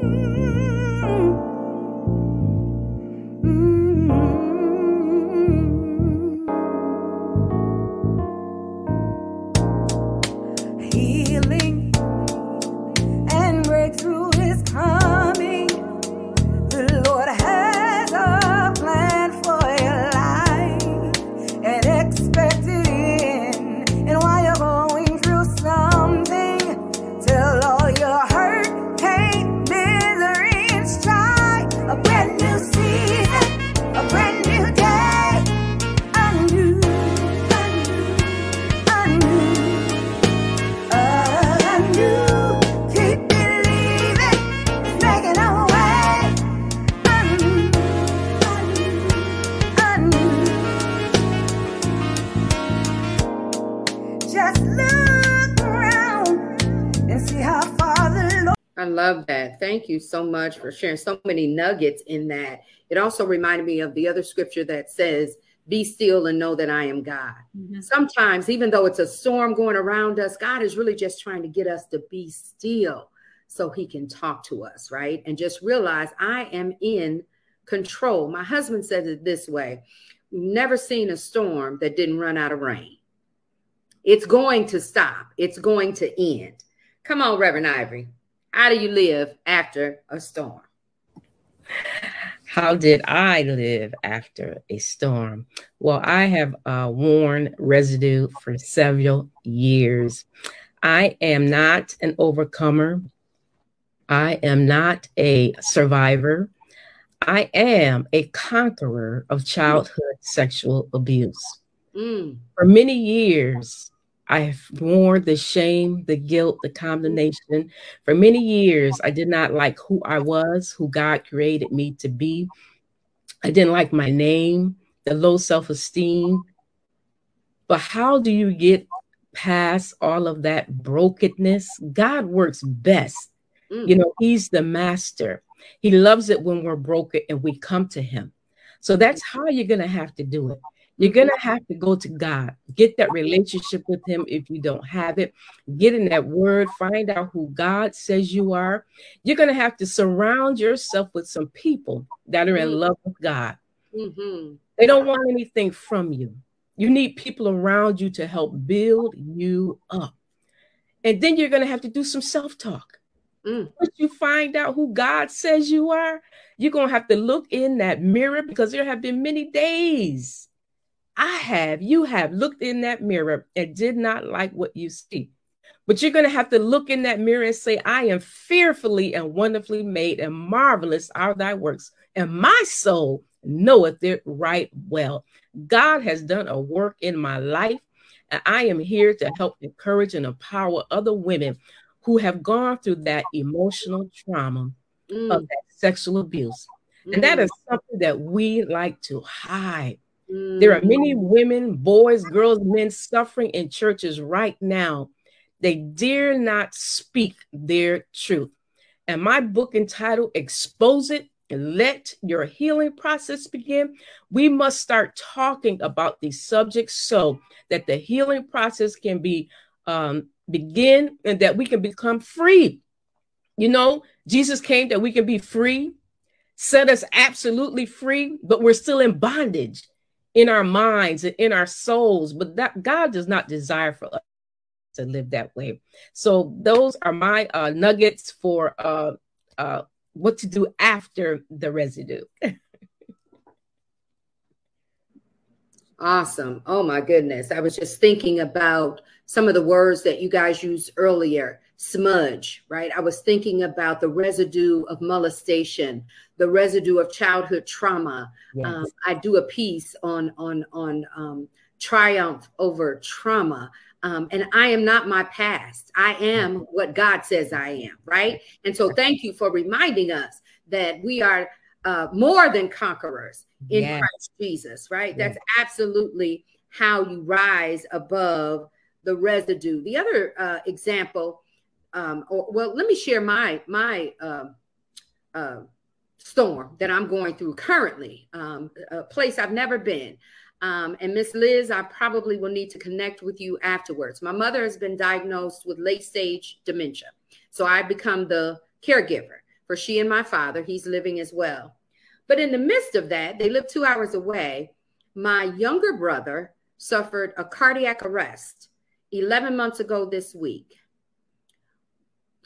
Mm-hmm. Thank you so much for sharing so many nuggets in that. It also reminded me of the other scripture that says, Be still and know that I am God. Mm-hmm. Sometimes, even though it's a storm going around us, God is really just trying to get us to be still so he can talk to us, right? And just realize I am in control. My husband said it this way never seen a storm that didn't run out of rain. It's going to stop, it's going to end. Come on, Reverend Ivy. How do you live after a storm? How did I live after a storm? Well, I have uh, worn residue for several years. I am not an overcomer. I am not a survivor. I am a conqueror of childhood sexual abuse. Mm. For many years, I have worn the shame, the guilt, the condemnation. For many years, I did not like who I was, who God created me to be. I didn't like my name, the low self esteem. But how do you get past all of that brokenness? God works best. Mm. You know, He's the master. He loves it when we're broken and we come to Him. So that's how you're going to have to do it. You're going to have to go to God, get that relationship with Him if you don't have it. Get in that word, find out who God says you are. You're going to have to surround yourself with some people that are in mm-hmm. love with God. Mm-hmm. They don't want anything from you. You need people around you to help build you up. And then you're going to have to do some self talk. Mm. Once you find out who God says you are, you're going to have to look in that mirror because there have been many days I have, you have looked in that mirror and did not like what you see. But you're going to have to look in that mirror and say, I am fearfully and wonderfully made, and marvelous are thy works. And my soul knoweth it right well. God has done a work in my life, and I am here to help encourage and empower other women who have gone through that emotional trauma mm. of that sexual abuse. Mm. And that mm. something that we like to hide. There are many mm. women, boys, girls, men suffering in churches right now. They dare not speak their truth. And my book entitled Expose It and Let Your Healing Process Begin, we must start talking about these subjects so that the healing process can be um, begin and that we can become free. You know, Jesus came that we can be free, set us absolutely free, but we're still in bondage in our minds and in our souls, but that God does not desire for us to live that way. So those are my uh, nuggets for uh, uh, what to do after the residue. awesome. Oh my goodness. I was just thinking about some of the words that you guys used earlier smudge, right? I was thinking about the residue of molestation, the residue of childhood trauma. Yes. Um, I do a piece on on on um, triumph over trauma. Um, and I am not my past. I am what God says I am, right? And so, thank you for reminding us that we are uh, more than conquerors in yes. Christ Jesus, right? Yes. That's absolutely how you rise above the residue. The other uh, example um, or well, let me share my my uh, uh, storm that I'm going through currently. Um, a place I've never been. Um, and Miss Liz, I probably will need to connect with you afterwards. My mother has been diagnosed with late stage dementia, so I become the caregiver for she and my father. He's living as well. But in the midst of that, they live two hours away. My younger brother suffered a cardiac arrest 11 months ago this week.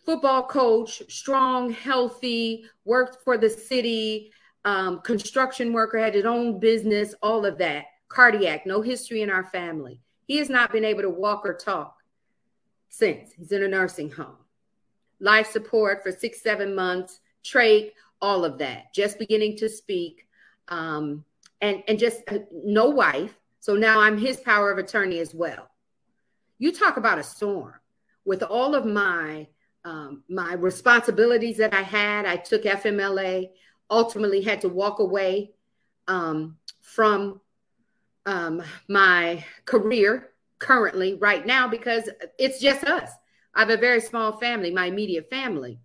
Football coach, strong, healthy, worked for the city, um, construction worker, had his own business, all of that. Cardiac, no history in our family. He has not been able to walk or talk since. He's in a nursing home. Life support for six, seven months, trach, all of that. Just beginning to speak, um, and and just uh, no wife. So now I'm his power of attorney as well. You talk about a storm with all of my um, my responsibilities that I had. I took FMLA. Ultimately, had to walk away um, from um, my career currently right now because it's just us. I have a very small family, my immediate family.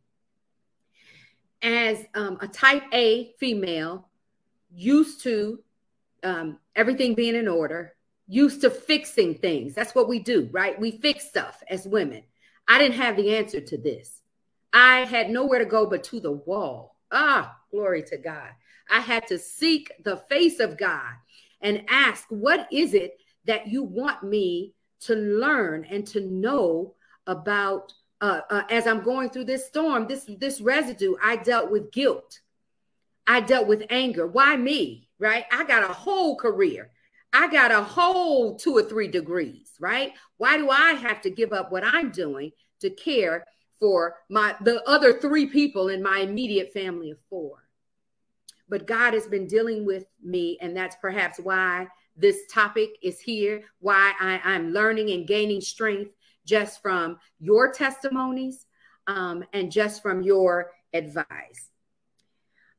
As um, a type A female, used to um, everything being in order, used to fixing things. That's what we do, right? We fix stuff as women. I didn't have the answer to this. I had nowhere to go but to the wall. Ah, glory to God. I had to seek the face of God and ask, what is it that you want me to learn and to know about uh, uh, as I'm going through this storm, this this residue, I dealt with guilt. I dealt with anger. Why me? Right? I got a whole career. I got a whole two or three degrees, right? Why do I have to give up what I'm doing to care for my the other three people in my immediate family of four? But God has been dealing with me, and that's perhaps why this topic is here, why I, I'm learning and gaining strength just from your testimonies um, and just from your advice.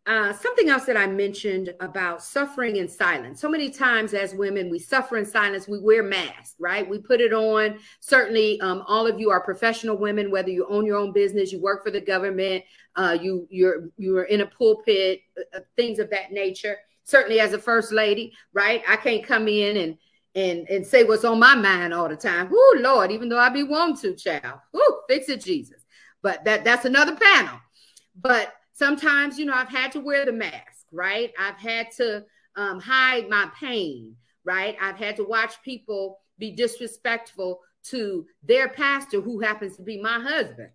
Uh, something else that I mentioned about suffering in silence. So many times as women, we suffer in silence. We wear masks, right? We put it on. Certainly, um, all of you are professional women, whether you own your own business, you work for the government, uh, you you're you're in a pulpit, uh, uh things of that nature. Certainly, as a first lady, right? I can't come in and and and say what's on my mind all the time. Oh Lord, even though I be wanting to, child. Ooh, fix it, Jesus. But that that's another panel. But sometimes, you know, I've had to wear the mask, right? I've had to um, hide my pain, right? I've had to watch people be disrespectful to their pastor, who happens to be my husband,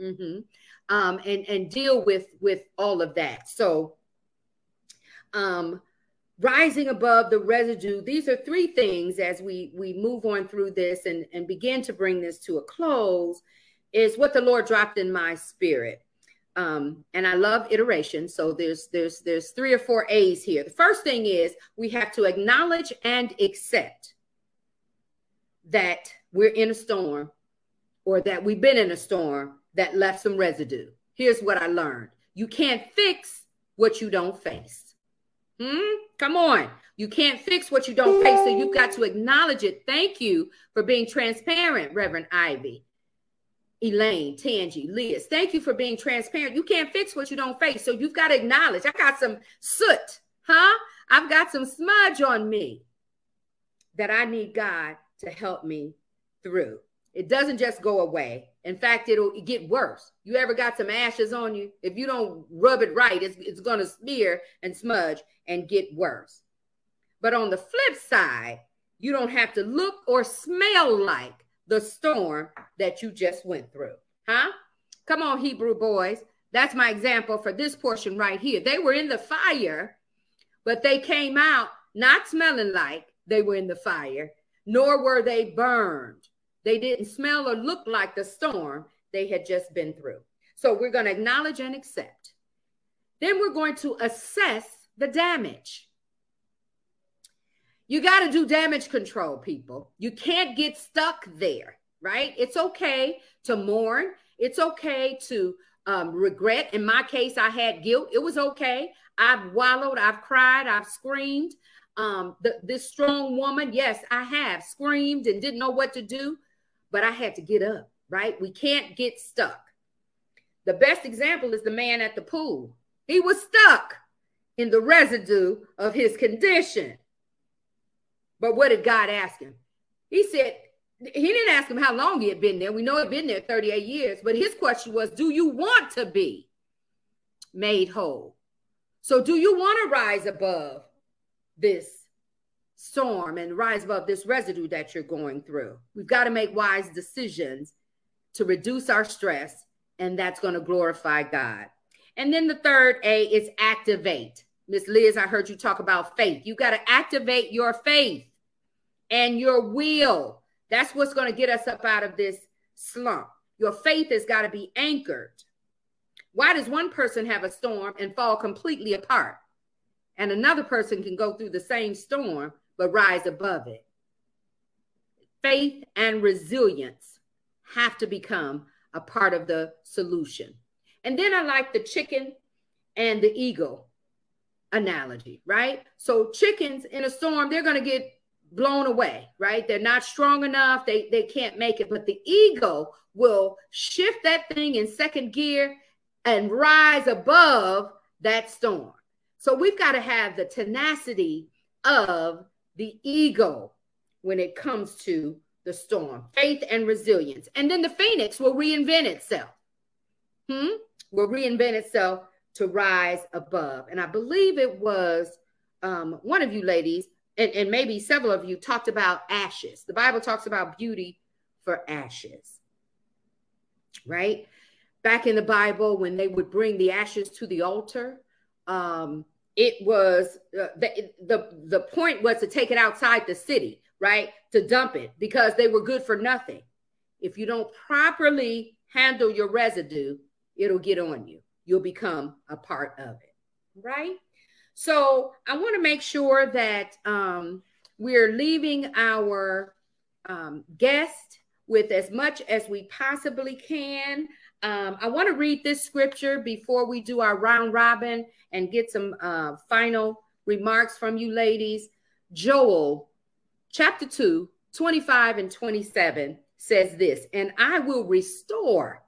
mm-hmm. um, and and deal with with all of that. So, um, rising above the residue. These are three things as we we move on through this and and begin to bring this to a close. Is what the Lord dropped in my spirit um, and I love iteration. So there's there's there's three or four A's here. The first thing is we have to acknowledge and accept that we're in a storm or that we've been in a storm that left some residue. Here's what I learned. You can't fix what you don't face. Hmm? Come on. You can't fix what you don't face. So you've got to acknowledge it. Thank you for being transparent, Reverend Ivy. Elaine, Tangi, Liz, thank you for being transparent. You can't fix what you don't face. So you've got to acknowledge I got some soot, huh? I've got some smudge on me that I need God to help me through. It doesn't just go away. In fact, it'll get worse. You ever got some ashes on you? If you don't rub it right, it's, it's going to smear and smudge and get worse. But on the flip side, you don't have to look or smell like the storm that you just went through. Huh? Come on, Hebrew boys. That's my example for this portion right here. They were in the fire, but they came out not smelling like they were in the fire, nor were they burned. They didn't smell or look like the storm they had just been through. So we're going to acknowledge and accept. Then we're going to assess the damage. You got to do damage control, people. You can't get stuck there, right? It's okay to mourn. It's okay to um, regret. In my case, I had guilt. It was okay. I've wallowed, I've cried, I've screamed. Um, the, this strong woman, yes, I have screamed and didn't know what to do, but I had to get up, right? We can't get stuck. The best example is the man at the pool. He was stuck in the residue of his condition. But what did God ask him? He said, he didn't ask him how long he had been there. We know he'd been there 38 years, but his question was, Do you want to be made whole. So, do you want to rise above this storm and rise above this residue that you're going through? We've got to make wise decisions to reduce our stress, and that's going to glorify God. And then the third A is activate. Miss Liz, I heard you talk about faith. You got to activate your faith and your will. That's what's going to get us up out of this slump. Your faith has got to be anchored. Why does one person have a storm and fall completely apart? And another person can go through the same storm but rise above it. Faith and resilience have to become a part of the solution. And then I like the chicken and the eagle analogy, right? So chickens in a storm, they're going to get blown away, right? They're not strong enough. They they can't make it, but the ego will shift that thing in second gear and rise above that storm. So we've got to have the tenacity of the ego when it comes to the storm, faith and resilience. And then the phoenix will reinvent itself. Hmm? Will reinvent itself to rise above. And I believe it was um, one of you ladies, and, and maybe several of you talked about ashes. The Bible talks about beauty for ashes, right? Back in the Bible, when they would bring the ashes to the altar, um, it was uh, the, the the point was to take it outside the city, right? To dump it because they were good for nothing. If you don't properly handle your residue, it'll get on you you'll become a part of it, right? So I want to make sure that um, we're leaving our um, guest with as much as we possibly can. Um, I want to read this scripture before we do our round robin and get some uh, final remarks from you ladies. Joel chapter 2, 25 and 27 says this, and I will restore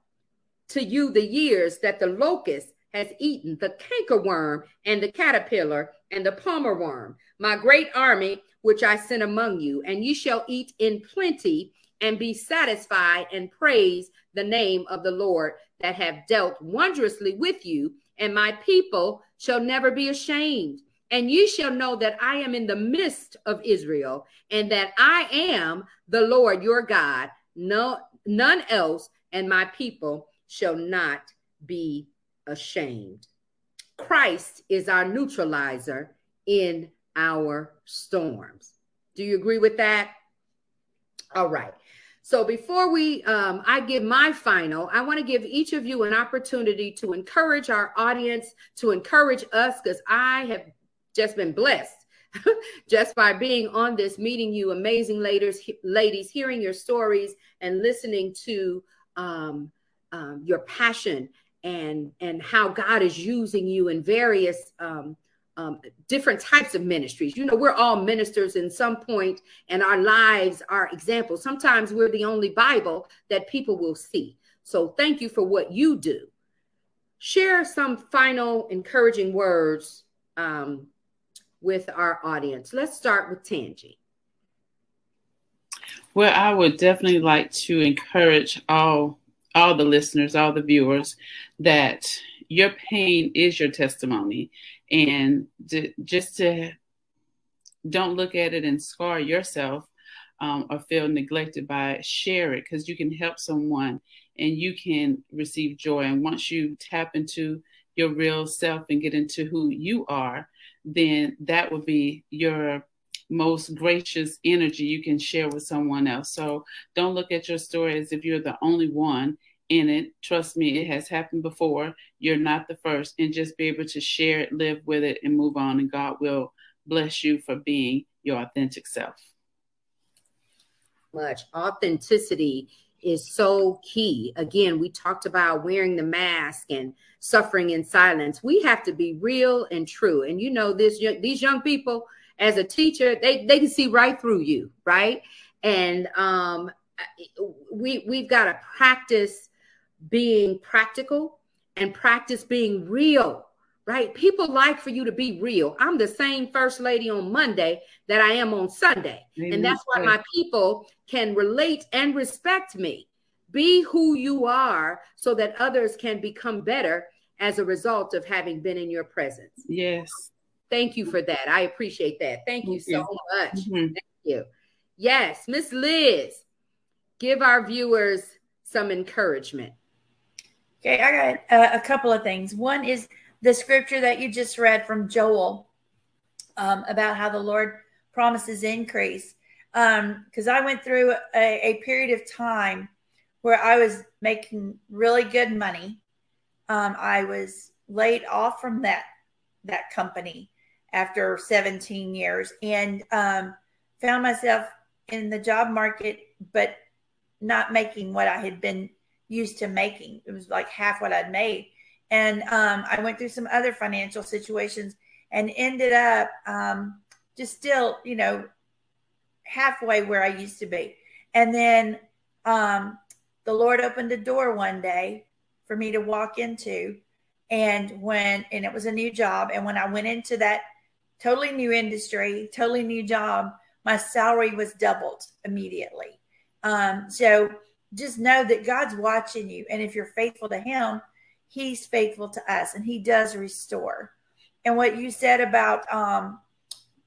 to you the years that the locust has eaten, the cankerworm and the caterpillar and the palmer worm, my great army which I sent among you, and ye shall eat in plenty and be satisfied and praise the name of the Lord that have dealt wondrously with you, and my people shall never be ashamed. And ye shall know that I am in the midst of Israel, and that I am the Lord your God, no none else, and my people shall not be ashamed. Christ is our neutralizer in our storms. Do you agree with that? All right. So before we, um, I give my final, I want to give each of you an opportunity to encourage our audience, to encourage us, because I have just been blessed just by being on this, meeting you amazing ladies, ladies, hearing your stories and listening to um, um, your passion and and how God is using you in various um, um, different types of ministries. You know, we're all ministers in some point, and our lives are examples. Sometimes we're the only Bible that people will see. So thank you for what you do. Share some final encouraging words um, with our audience. Let's start with Tangi. Well, I would definitely like to encourage all all the listeners, all the viewers, that your pain is your testimony. And to, just to don't look at it and scar yourself um, or feel neglected by it, share it because you can help someone and you can receive joy. And once you tap into your real self and get into who you are, then that will be your most gracious energy you can share with someone else. So don't look at your story as if you're the only one in it. Trust me, it has happened before. You're not the first. And just be able to share it, live with it, and move on. And God will bless you for being your authentic self. Much authenticity is so key. Again, we talked about wearing the mask and suffering in silence. We have to be real and true. And you know, this these young people, as a teacher, they they can see right through you, right? And um, we we've got to practice being practical and practice being real, right? People like for you to be real. I'm the same first lady on Monday that I am on Sunday. Amen. And that's why my people can relate and respect me. Be who you are so that others can become better as a result of having been in your presence. Yes. Thank you for that. I appreciate that. Thank, Thank you so you. much. Mm-hmm. Thank you. Yes, Miss Liz, give our viewers some encouragement. Okay, I got uh, a couple of things. One is the scripture that you just read from Joel um, about how the Lord promises increase. Because um, I went through a, a, period of time where I was making really good money. Um, I was laid off from that that company after 17 years and um, found myself in the job market, but not making what I had been used to making. It was like half what I'd made. And um, I went through some other financial situations and ended up um, just still, you know, halfway where I used to be. And then um, the Lord opened a door one day for me to walk into. And when, and it was a new job. And when I went into that totally new industry, totally new job, my salary was doubled immediately. Um, so just know that God's watching you. And if you're faithful to Him, He's faithful to us and He does restore. And what you said about um,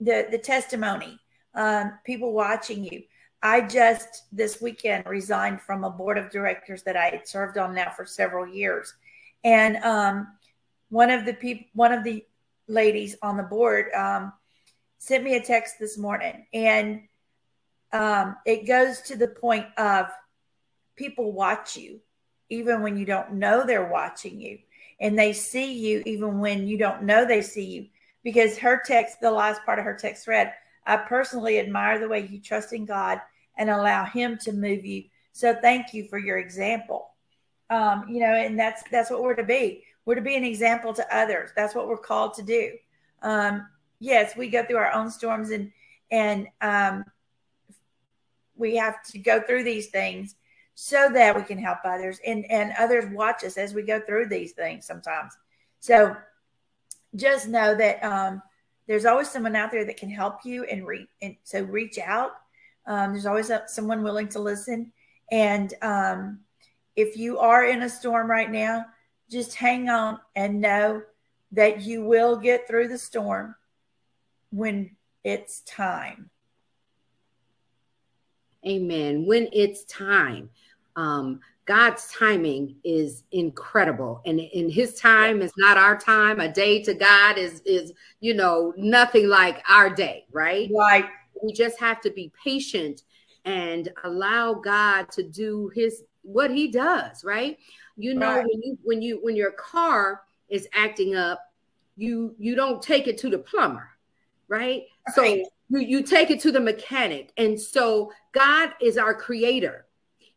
the, the testimony, um, people watching you. I just this weekend resigned from a board of directors that I had served on now for several years. And um, one of the people, one of the ladies on the board um, sent me a text this morning, and um, it goes to the point of people watch you even when you don't know they're watching you, and they see you even when you don't know they see you. Because her text, the last part of her text read, I personally admire the way you trust in God and allow Him to move you. So thank you for your example. Um, you know, and that's that's what we're to be. We're to be an example to others. That's what we're called to do. Um, yes, we go through our own storms and and um, we have to go through these things so that we can help others and and others watch us as we go through these things sometimes. So just know that um, there's always someone out there that can help you and reach and so reach out. Um, there's always someone willing to listen. And um, if you are in a storm right now, just hang on and know that you will get through the storm when it's time. Amen. When it's time. Um, God's timing is incredible. And in his time is not our time. A day to God is is, you know, nothing like our day, right? Right. We just have to be patient and allow God to do his what he does, right? You know, right. when you when you when your car is acting up, you you don't take it to the plumber, right? right. So you, you take it to the mechanic. And so God is our creator.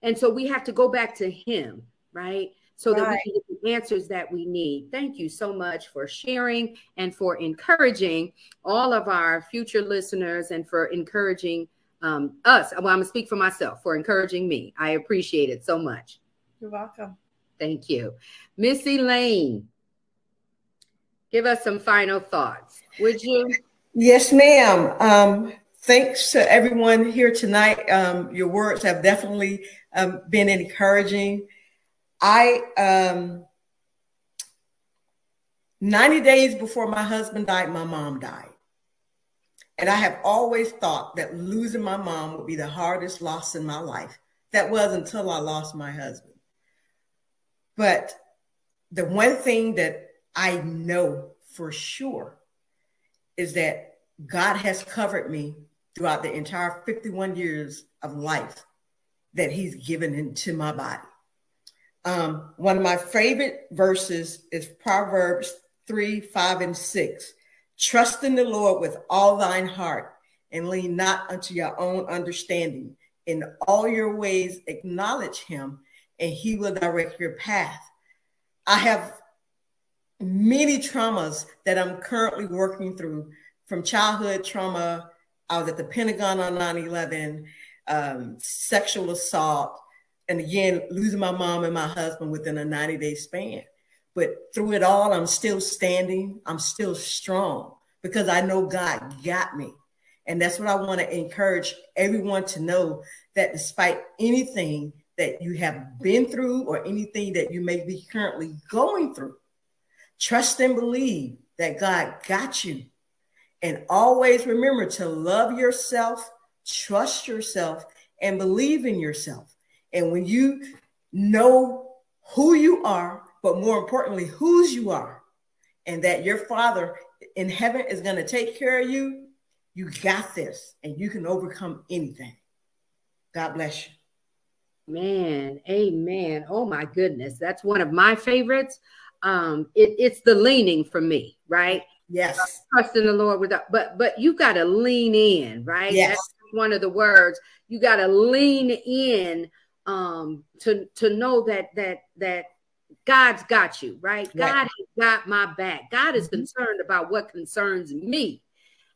And so we have to go back to him, right? So right. that we can get the answers that we need. Thank you so much for sharing and for encouraging all of our future listeners and for encouraging um, us. Well, I'm gonna speak for myself for encouraging me. I appreciate it so much. You're welcome. Thank you. Miss Elaine, give us some final thoughts, would you? Yes, ma'am. Um, thanks to everyone here tonight. Um, your words have definitely um, been encouraging. I, um, 90 days before my husband died, my mom died. And I have always thought that losing my mom would be the hardest loss in my life. That was until I lost my husband. But the one thing that I know for sure is that God has covered me throughout the entire 51 years of life that he's given into my body. Um, one of my favorite verses is Proverbs 3, 5, and 6. Trust in the Lord with all thine heart and lean not unto your own understanding. In all your ways, acknowledge him, and he will direct your path. I have many traumas that I'm currently working through from childhood trauma. I was at the Pentagon on 9 11, um, sexual assault, and again, losing my mom and my husband within a 90 day span. But through it all, I'm still standing, I'm still strong because I know God got me. And that's what I want to encourage everyone to know that despite anything that you have been through or anything that you may be currently going through, Trust and believe that God got you. And always remember to love yourself, trust yourself, and believe in yourself. And when you know who you are, but more importantly, whose you are, and that your Father in heaven is going to take care of you, you got this and you can overcome anything. God bless you. Man, amen. Oh my goodness. That's one of my favorites. Um, it, it's the leaning for me, right? Yes. Trust in the Lord without but but you got to lean in, right? Yes. That's one of the words. You got to lean in um to to know that that that God's got you, right? Right. God has got my back. God is Mhm. concerned about what concerns me.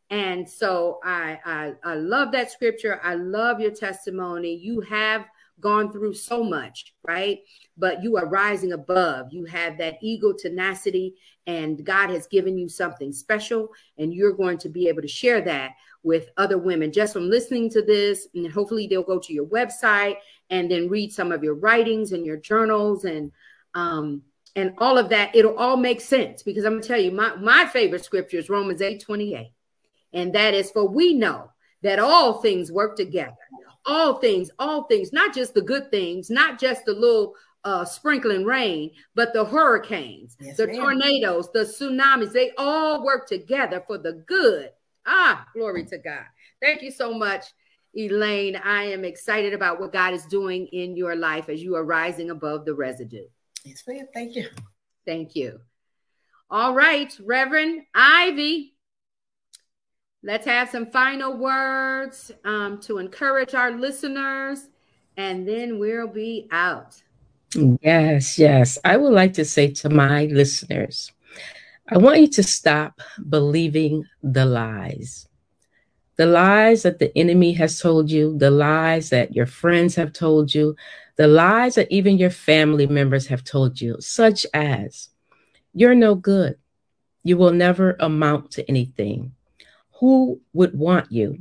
And so I, I I love that scripture. I love your testimony. You have gone through so much, right? But you are rising above. You have that ego tenacity, and God has given you something special, and you're going to be able to share that with other women just from listening to this. And hopefully, they'll go to your website and then read some of your writings and your journals and um and all of that. It'll all make sense because I'm gonna tell you, my my favorite scripture is Romans 8 28. And that is for we know that all things work together. All things, all things, not just the good things, not just the little uh, sprinkling rain, but the hurricanes, Yes, the ma'am. tornadoes, the tsunamis, they all work together for the good. Ah, glory to God. Thank you so much, Elaine. I am excited about what God is doing in your life as you are rising above the residue. Yes, ma'am. Thank you. Thank you. All right, Reverend Ivy. Let's have some final words um, to encourage our listeners, and then we'll be out. Yes, yes. I would like to say to my listeners, I want you to stop believing the lies. The lies that the enemy has told you, the lies that your friends have told you, the lies that even your family members have told you, such as you're no good, you will never amount to anything. Who would want you?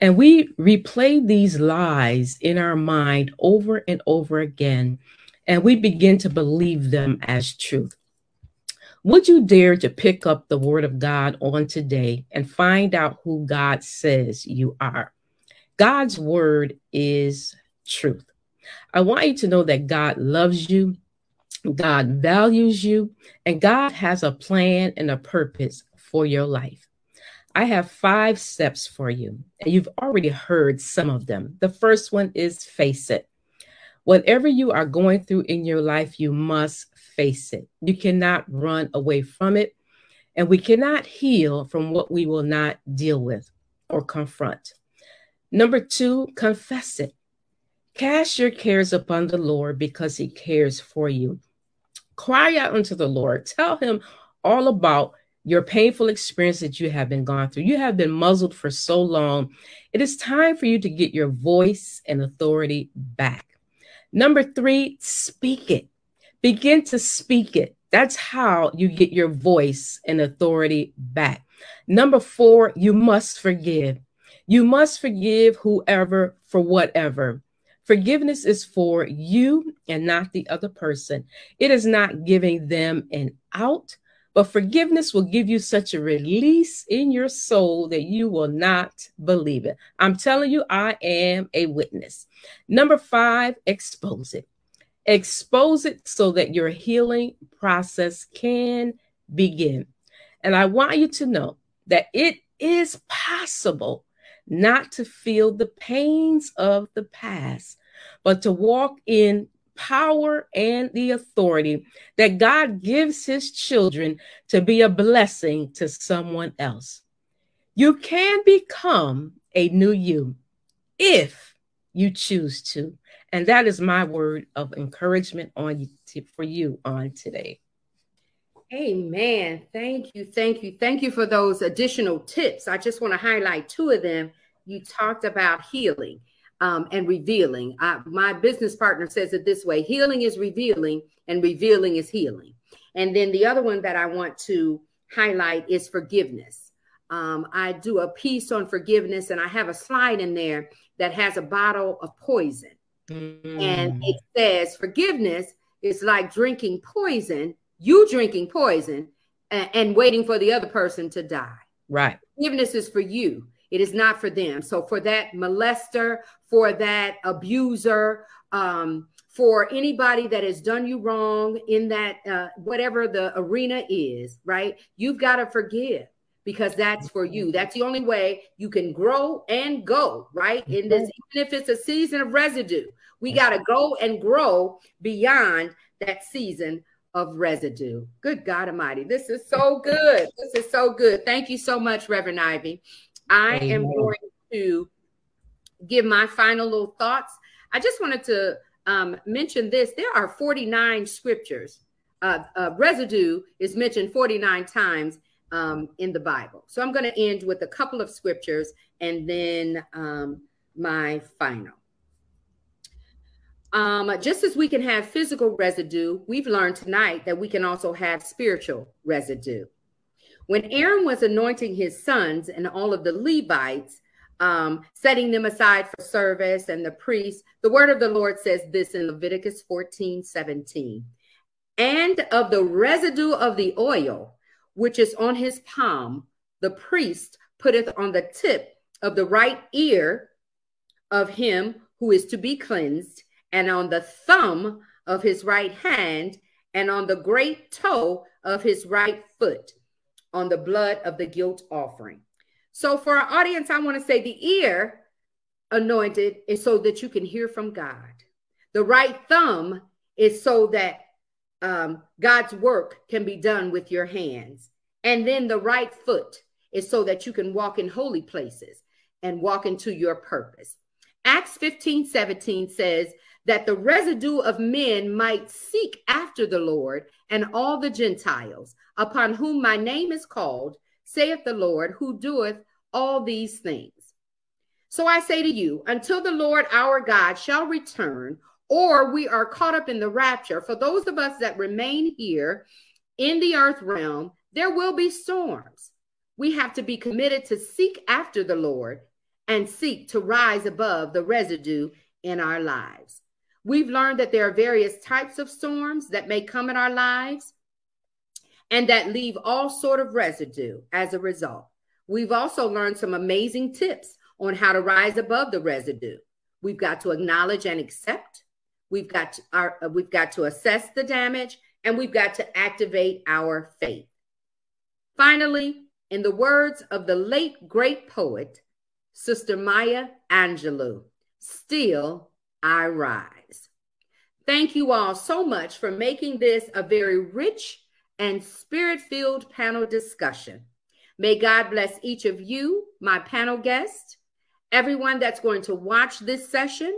And we replay these lies in our mind over and over again and we begin to believe them as truth. Would you dare to pick up the word of God on today and find out who God says you are? God's word is truth. I want you to know that God loves you, God values you, and God has a plan and a purpose for your life. I have five steps for you, and you've already heard some of them. The first one is face it. Whatever you are going through in your life, you must face it. You cannot run away from it. And we cannot heal from what we will not deal with or confront. Number two, confess it. Cast your cares upon the Lord because he cares for you. Cry out unto the Lord. Tell him all about your painful experience that you have been gone through. You have been muzzled for so long. It is time for you to get your voice and authority back. Number three, speak it. Begin to speak it. That's how you get your voice and authority back. Number four, you must forgive. You must forgive whoever for whatever. Forgiveness is for you and not the other person. It is not giving them an out, but forgiveness will give you such a release in your soul that you will not believe it. I'm telling you, I am a witness. Number five, expose it. Expose it so that your healing process can begin. And I want you to know that it is possible not to feel the pains of the past, but to walk in power and the authority that God gives his children to be a blessing to someone else. You can become a new you if you choose to. And that is my word of encouragement on for you on today. Amen. Thank you. Thank you. Thank you for those additional tips. I just want to highlight two of them. You talked about healing um, and revealing. I, my business partner says it this way healing is revealing, and revealing is healing. And then the other one that I want to highlight is forgiveness. Um, I do a piece on forgiveness, and I have a slide in there that has a bottle of poison. Mm. And it says, Forgiveness is like drinking poison, you drinking poison, and, and waiting for the other person to die. Right. Forgiveness is for you. It is not for them. So for that molester, for that abuser, um, for anybody that has done you wrong in that uh, whatever the arena is, right? You've got to forgive because that's for you. That's the only way you can grow and go, right? In this, even if it's a season of residue, we got to go and grow beyond that season of residue. Good God Almighty. This is so good. This is so good. Thank you so much, Reverend Ivy. I Amen. am going to give my final little thoughts. I just wanted to um, mention this. There are 49 scriptures. Uh, uh, residue is mentioned 49 times um, in the Bible. So I'm going to end with a couple of scriptures and then um, my final. Um, just as we can have physical residue, we've learned tonight that we can also have spiritual residue. When Aaron was anointing his sons and all of the Levites, um, setting them aside for service and the priests, the word of the Lord says this in Leviticus 14 17. And of the residue of the oil, which is on his palm, the priest putteth on the tip of the right ear of him who is to be cleansed, and on the thumb of his right hand, and on the great toe of his right foot on the blood of the guilt offering. So, for our audience, I want to say the ear anointed is so that you can hear from God. The right thumb is so that um, God's work can be done with your hands. And then the right foot is so that you can walk in holy places and walk into your purpose. Acts 15 17 says that the residue of men might seek after the Lord and all the Gentiles, upon whom my name is called, saith the Lord, who doeth all these things. So I say to you, until the Lord our God shall return, or we are caught up in the rapture, for those of us that remain here in the earth realm, there will be storms. We have to be committed to seek after the Lord and seek to rise above the residue in our lives. We've learned that there are various types of storms that may come in our lives and that leave all sort of residue as a result. We've also learned some amazing tips on how to rise above the residue. We've got to acknowledge and accept. We've got to, our, uh, we've got to assess the damage and we've got to activate our faith. Finally, in the words of the late great poet, Sister Maya Angelou, still I rise. Thank you all so much for making this a very rich and spirit filled panel discussion. May God bless each of you, my panel guests, everyone that's going to watch this session,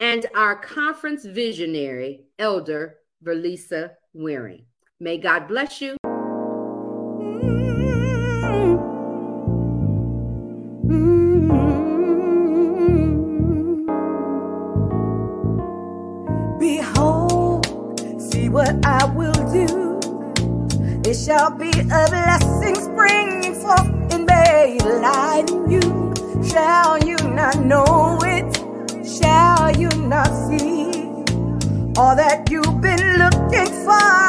and our conference visionary, Elder Verlisa Waring. May God bless you. Shall be a blessing springing forth in me, light in you. Shall you not know it? Shall you not see all that you've been looking for?